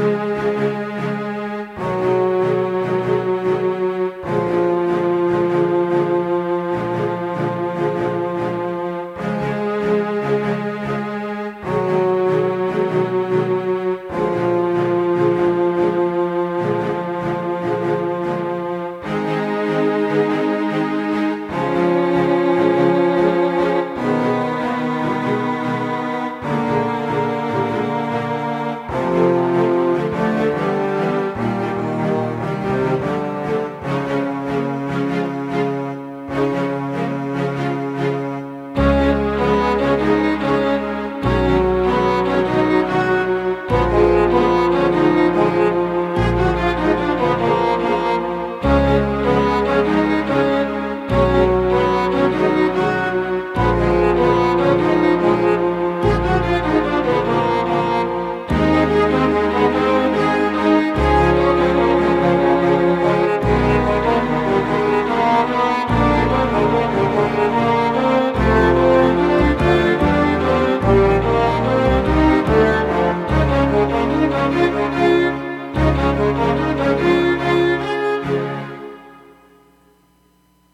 Música